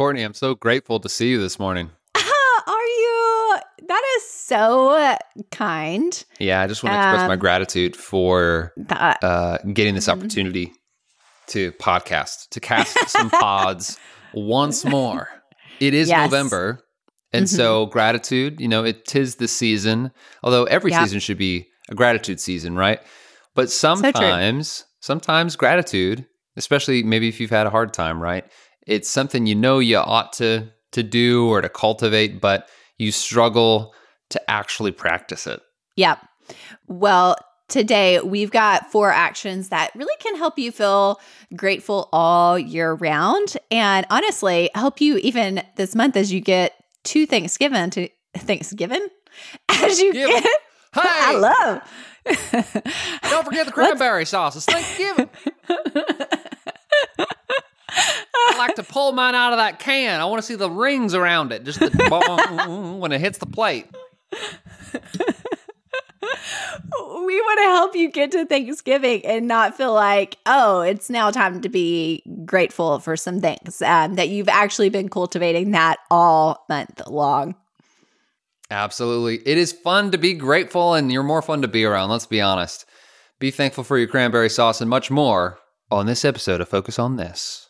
Courtney, I'm so grateful to see you this morning. Are you? That is so kind. Yeah, I just want to express my Um, gratitude for That, uh, getting this Mhm. opportunity to podcast, to cast some pods once more. It is Yes. November. And Mhm. so gratitude, you know, it tis the season. Although every Yeah. season should be a gratitude season, right? But sometimes, sometimes gratitude, especially maybe if you've had a hard time, right? It's something you know you ought to to do or to cultivate, but you struggle to actually practice it. Yep. Well, today we've got four actions that really can help you feel grateful all year round, and honestly, help you even this month as you get to Thanksgiving. To Thanksgiving, as you Give- get. I love. don't forget the cranberry sauce. It's Thanksgiving. I like to pull mine out of that can. I want to see the rings around it, just the when it hits the plate. we want to help you get to Thanksgiving and not feel like, oh, it's now time to be grateful for some things. Um, that you've actually been cultivating that all month long. Absolutely. It is fun to be grateful and you're more fun to be around, let's be honest. Be thankful for your cranberry sauce and much more on this episode of Focus on This.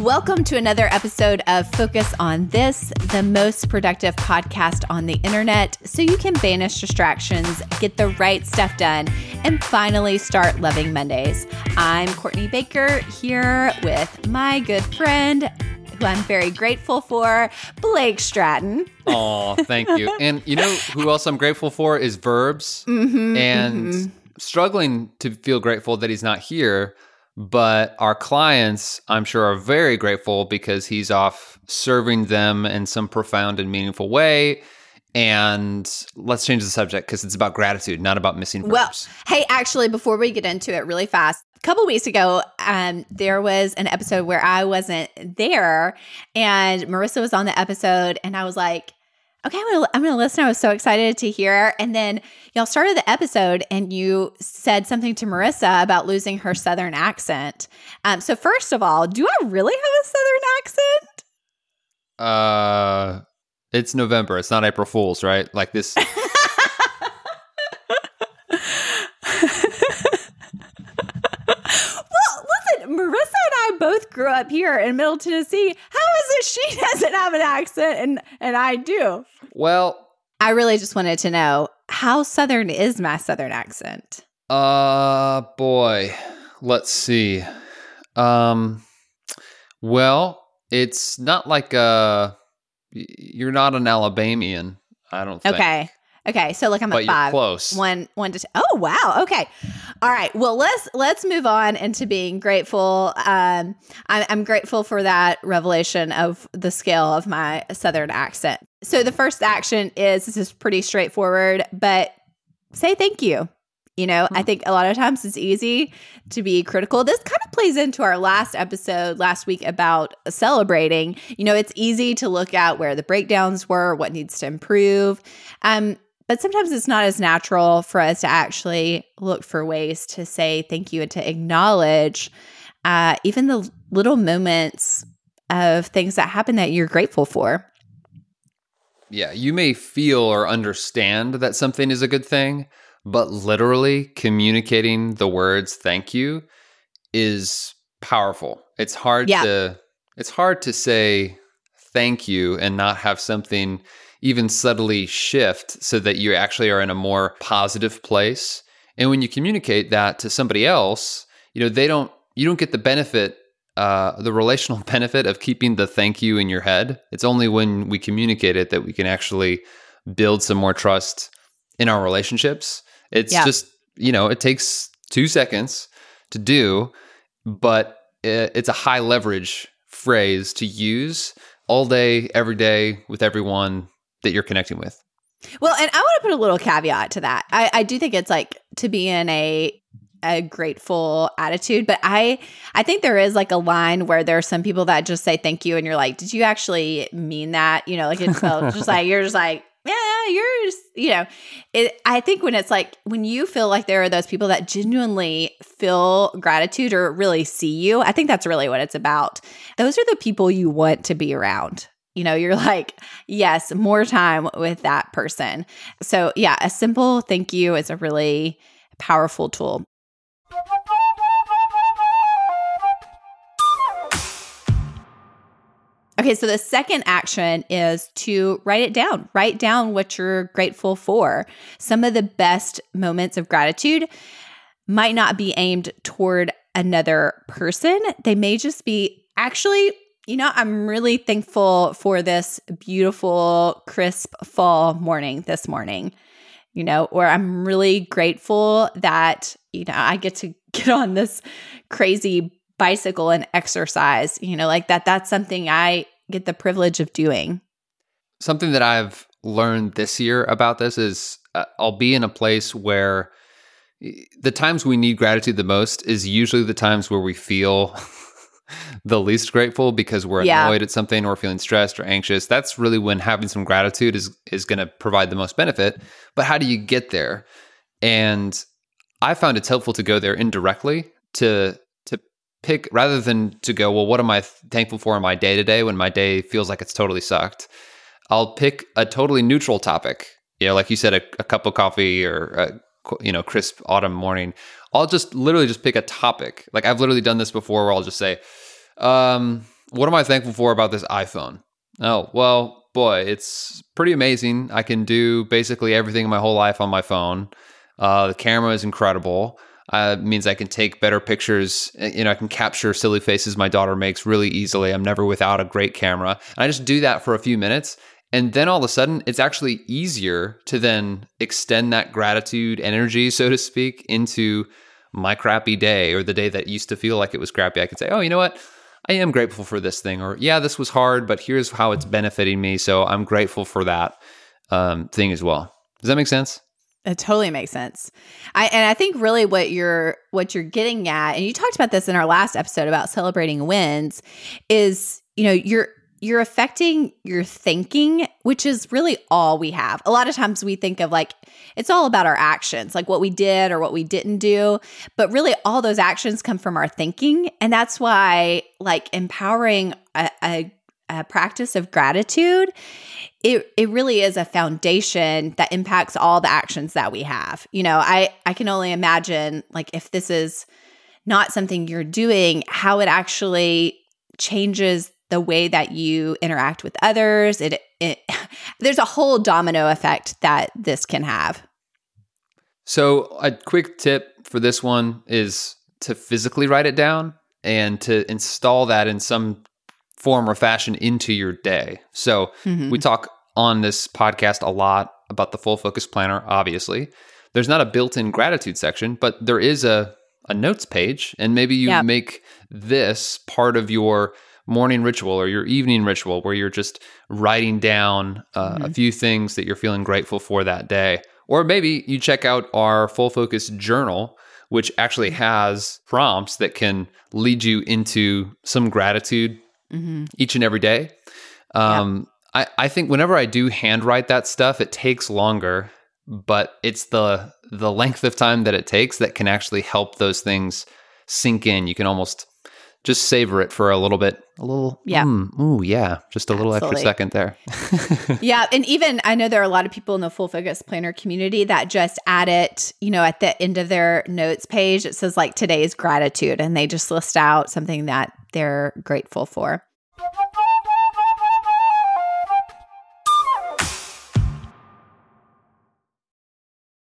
Welcome to another episode of Focus on This, the most productive podcast on the internet, so you can banish distractions, get the right stuff done, and finally start loving Mondays. I'm Courtney Baker here with my good friend, who I'm very grateful for, Blake Stratton. Oh, thank you. And you know who else I'm grateful for is Verbs. Mm-hmm, and struggling to feel grateful that he's not here. But our clients, I'm sure, are very grateful because he's off serving them in some profound and meaningful way. And let's change the subject because it's about gratitude, not about missing verbs. Well, hey, actually, before we get into it really fast, a couple weeks ago, um, there was an episode where I wasn't there, and Marissa was on the episode, and I was like, "Okay, I'm gonna, I'm gonna listen." I was so excited to hear, and then y'all started the episode, and you said something to Marissa about losing her Southern accent. Um, so first of all, do I really have a Southern accent? uh, it's November. It's not April Fool's, right? Like this. Well, listen, Marissa and I both grew up here in Middle Tennessee. How is it she doesn't have an accent and and I do? well, I really just wanted to know how southern is my southern accent? Uh boy. Let's see. Um well, it's not like uh y- you're not an Alabamian, I don't think. Okay. Okay, so look, I'm But at you're five. close. One, one to. T- oh wow. Okay. All right. Well, let's let's move on into being grateful. Um, I'm, I'm grateful for that revelation of the scale of my southern accent. So the first action is this is pretty straightforward, but say thank you. You know, I think a lot of times it's easy to be critical. This kind of plays into our last episode last week about celebrating. You know, it's easy to look at where the breakdowns were, what needs to improve. Um, but sometimes it's not as natural for us to actually look for ways to say thank you and to acknowledge uh, even the little moments of things that happen that you're grateful for. Yeah, you may feel or understand that something is a good thing, but literally communicating the words thank you is powerful. It's hard Yeah. to it's hard to say thank you and not have something even subtly shift so that you actually are in a more positive place. And when you communicate that to somebody else, you know, they don't you don't get the benefit uh, the relational benefit of keeping the thank you in your head. It's only when we communicate it that we can actually build some more trust in our relationships. It's Yeah. just, you know, it takes two seconds to do, but it's a high leverage phrase to use all day, every day with everyone that you're connecting with. Well, and I want to put a little caveat to that. I, I do think it's like to be in a a grateful attitude, but I I think there is like a line where there are some people that just say thank you, and you're like, did you actually mean that? You know, like it's just like you're just like yeah, you're just, you know, it, I think when it's like, when you feel like there are those people that genuinely feel gratitude or really see you, I think that's really what it's about. Those are the people you want to be around. You know, you're like, yes, more time with that person. So, yeah, a simple thank you is a really powerful tool. Okay, so the second action is to write it down. Write down what you're grateful for. Some of the best moments of gratitude might not be aimed toward another person. They may just be actually, you know, I'm really thankful for this beautiful, crisp fall morning this morning, you know, or I'm really grateful that, you know, I get to get on this crazy bicycle and exercise, you know, like that that's something I get the privilege of doing. Something that I've learned this year about this is uh, I'll be in a place where the times we need gratitude the most is usually the times where we feel the least grateful because we're yeah. annoyed at something or feeling stressed or anxious. That's really when having some gratitude is is going to provide the most benefit. But how do you get there? And I found it's helpful to go there indirectly to to pick rather than to go, well, what am I thankful for in my day to day when my day feels like it's totally sucked? I'll pick a totally neutral topic. You know, like you said, a, a cup of coffee or a you know crisp autumn morning. I'll just literally just pick a topic. Like I've literally done this before, where I'll just say, um, "What am I thankful for about this iPhone?" Oh, well, boy, it's pretty amazing. I can do basically everything in my whole life on my phone. Uh, the camera is incredible uh, means I can take better pictures. Uh, you know, I can capture silly faces my daughter makes really easily. I'm never without a great camera. And I just do that for a few minutes. And then all of a sudden, it's actually easier to then extend that gratitude energy, so to speak, into my crappy day or the day that used to feel like it was crappy. I can say, oh, you know what? I am grateful for this thing. Or, yeah, this was hard, but here's how it's benefiting me. So I'm grateful for that um, thing as well. Does that make sense? It totally makes sense. I and I think really what you're what you're getting at, and you talked about this in our last episode about celebrating wins, is you know, you're you're affecting your thinking, which is really all we have. A lot of times we think of like it's all about our actions, like what we did or what we didn't do, but really all those actions come from our thinking, and that's why like empowering a, a, a practice of gratitude it it really is a foundation that impacts all the actions that we have. You know, I I can only imagine like if this is not something you're doing, how it actually changes the way that you interact with others. It, it there's a whole domino effect that this can have. So, a quick tip for this one is to physically write it down and to install that in some form or fashion into your day. So mm-hmm. we talk on this podcast a lot about the full focus planner, obviously. There's not a built in gratitude section, but there is a, a notes page. And maybe you yep. make this part of your morning ritual or your evening ritual where you're just writing down uh, mm-hmm. a few things that you're feeling grateful for that day. Or maybe you check out our full focus journal, which actually has prompts that can lead you into some gratitude mm-hmm. each and every day. Um, I, I think whenever I do handwrite that stuff, it takes longer, but it's the the length of time that it takes that can actually help those things sink in. You can almost just savor it for a little bit, a little, yeah, mm, ooh, yeah, just a little Absolutely. extra second there. yeah, and even I know there are a lot of people in the full focus planner community that just add it, you know, at the end of their notes page. It says like today's gratitude, and they just list out something that they're grateful for.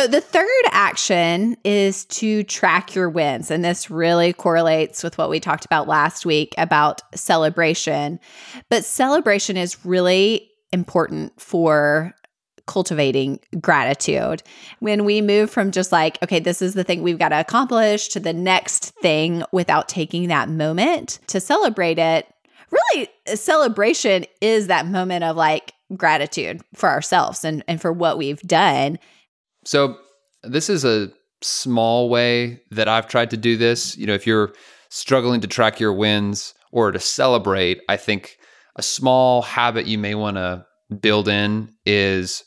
So, the third action is to track your wins. And this really correlates with what we talked about last week about celebration. But celebration is really important for cultivating gratitude. When we move from just like, okay, this is the thing we've got to accomplish to the next thing without taking that moment to celebrate it, really, uh, celebration is that moment of like gratitude for ourselves and, and for what we've done. So, this is a small way that I've tried to do this. You know, if you're struggling to track your wins or to celebrate, I think a small habit you may want to build in is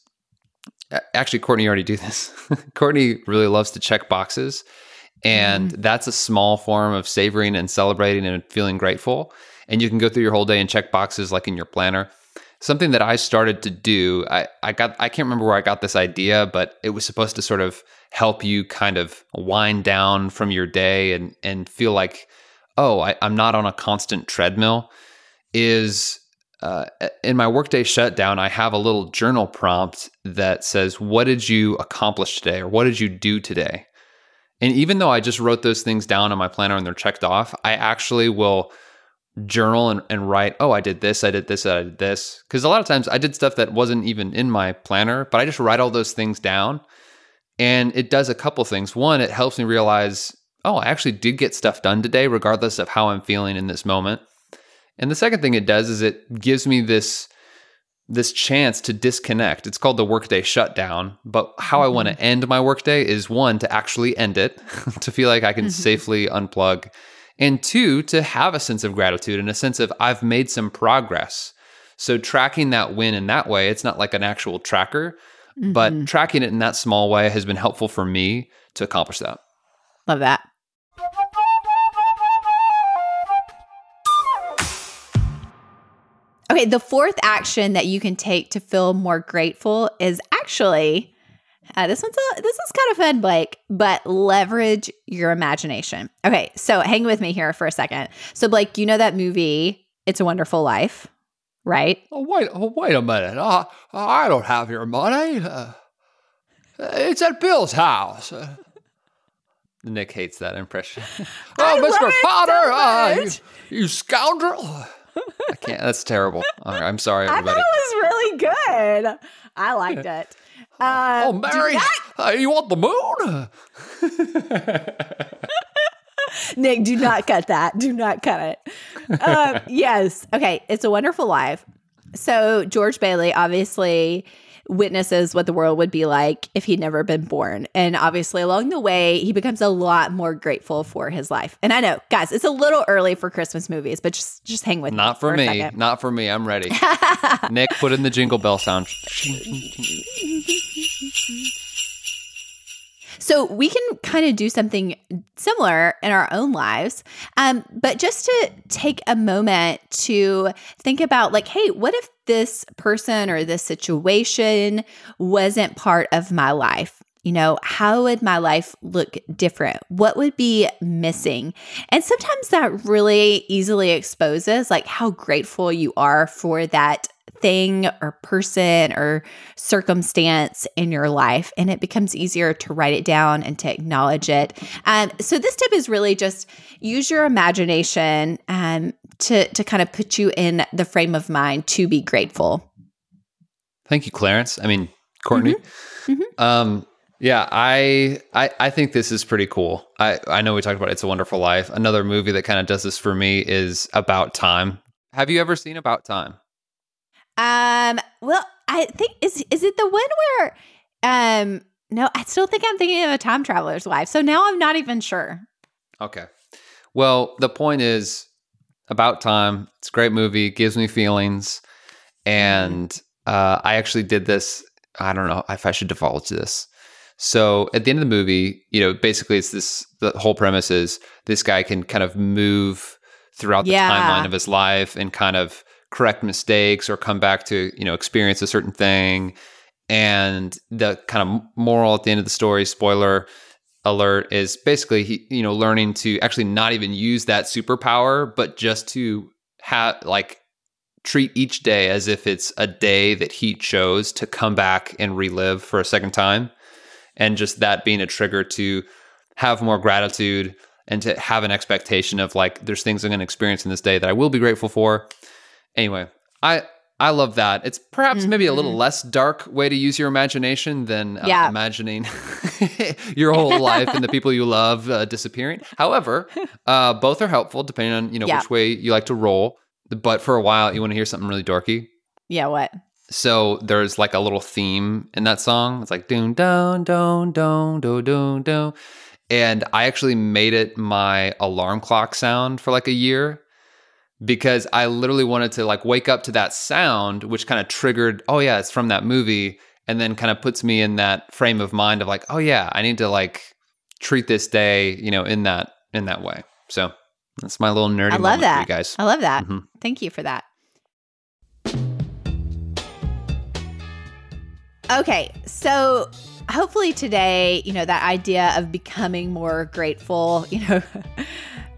actually Courtney already do this. Courtney really loves to check boxes and mm. that's a small form of savoring and celebrating and feeling grateful. And you can go through your whole day and check boxes like in your planner something that I started to do. I, I got I can't remember where I got this idea, but it was supposed to sort of help you kind of wind down from your day and and feel like, oh, I, am not on a constant treadmill. Is uh, in my workday shutdown, I have a little journal prompt that says, "What did you accomplish today?" or "What did you do today?" And even though I just wrote those things down on my planner and they're checked off, I actually will journal and, and write, oh, I did this, I did this, I did this. Because a lot of times I did stuff that wasn't even in my planner, but I just write all those things down. And it does a couple things. One, it helps me realize, oh, I actually did get stuff done today, regardless of how I'm feeling in this moment. And the second thing it does is it gives me this this chance to disconnect. It's called the workday shutdown. But how mm-hmm. I want to end my workday is one, to actually end it, to feel like I can mm-hmm. safely unplug and two, to have a sense of gratitude and a sense of I've made some progress. So tracking that win in that way, it's not like an actual tracker, mm-hmm. but tracking it in that small way has been helpful for me to accomplish that. Love that. Okay, the fourth action that you can take to feel more grateful is actually uh, this one's a, this is kind of fun, Blake, but leverage your imagination. Okay, so hang with me here for a second. So, Blake, you know that movie, It's a Wonderful Life, right? Oh, wait, oh, wait a minute. Uh, I don't have your money. Uh, it's at Bill's house. Uh, Nick hates that impression. oh, Mr. Potter, so you, you, scoundrel. I can't. That's terrible. I'm sorry, everybody. I thought it was really good. I liked it. Uh, oh, Mary, uh, you want the moon? Nick, do not cut that. Do not cut it. Um, yes. Okay. It's a wonderful life. So, George Bailey obviously witnesses what the world would be like if he'd never been born. And obviously, along the way, he becomes a lot more grateful for his life. And I know, guys, it's a little early for Christmas movies, but just just hang with Not me. for, for me. Not for me. I'm ready. Nick, put in the jingle bell sound. So we can kind of do something similar in our own lives, um, but just to take a moment to think about, like, hey, what if this person or this situation wasn't part of my life? You know, how would my life look different? What would be missing? And sometimes that really easily exposes like how grateful you are for that thing or person or circumstance in your life. And it becomes easier to write it down and to acknowledge it. Um, so, this tip is really just use your imagination um, to, to kind of put you in the frame of mind to be grateful. Thank you, Clarence. I mean, Courtney. Um, yeah, I, I I think this is pretty cool. I I know we talked about It's a Wonderful Life. Another movie that kind of does this for me is About Time. Have you ever seen About Time? Um, well, I think is is it the one where um no, I still think I'm thinking of a time traveler's wife. So now I'm not even sure. Okay. Well, the point is About Time. It's a great movie. Gives me feelings, and uh, I actually did this. I don't know if I should divulge this. So at the end of the movie, you know, basically it's this the whole premise is this guy can kind of move throughout the Yeah. timeline of his life and kind of correct mistakes or come back to, you know, experience a certain thing. And the kind of moral at the end of the story, spoiler alert, is basically he, you know, learning to actually not even use that superpower, but just to have like treat each day as if it's a day that he chose to come back and relive for a second time. And just that being a trigger to have more gratitude and to have an expectation of like, there's things I'm going to experience in this day that I will be grateful for. Anyway, I. I love that. It's perhaps maybe a little less dark way to use your imagination than uh, Yeah. imagining your whole life and the people you love uh, disappearing. However, uh, both are helpful depending on you know Yeah. which way you like to roll. But for a while, you want to hear something really dorky. Yeah, what? So there's like a little theme in that song. It's like doon down down down doon doon doon, and I actually made it my alarm clock sound for like a year because I literally wanted to like wake up to that sound, which kind of triggered. Oh yeah, it's from that movie, and then kind of puts me in that frame of mind of like, oh yeah, I need to like treat this day, you know, in that in that way. So that's my little nerdy I love that. you guys. I love that. Mhm. Thank you for that. Okay, so hopefully today, you know, that idea of becoming more grateful, you know,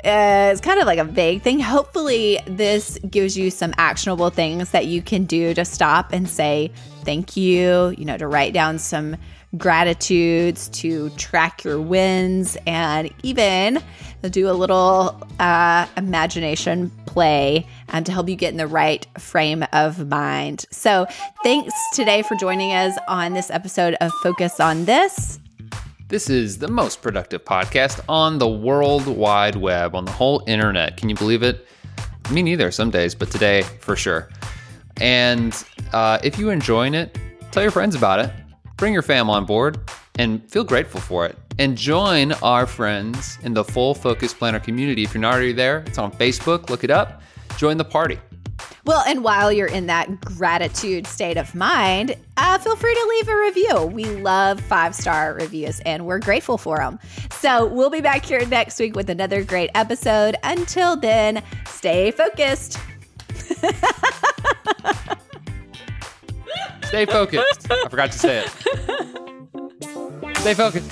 uh, it's kind of like a vague thing. Hopefully, this gives you some actionable things that you can do to stop and say thank you, you know, to write down some gratitudes, to track your wins, and even do a little uh, imagination play um, to help you get in the right frame of mind. So, thanks today for joining us on this episode of Focus on This. This is the most productive podcast on the world wide web, on the whole internet. Can you believe it? Me neither, some days, but today for sure. And uh, if you're enjoying it, tell your friends about it. Bring your fam on board and feel grateful for it. And join our friends in the Full Focus Planner community. If you're not already there, it's on Facebook. Look it up. Join the party. Well, and while you're in that gratitude state of mind, uh, feel free to leave a review. We love five star reviews and we're grateful for them. So we'll be back here next week with another great episode. Until then, stay focused. Stay focused. I forgot to say it. Stay focused.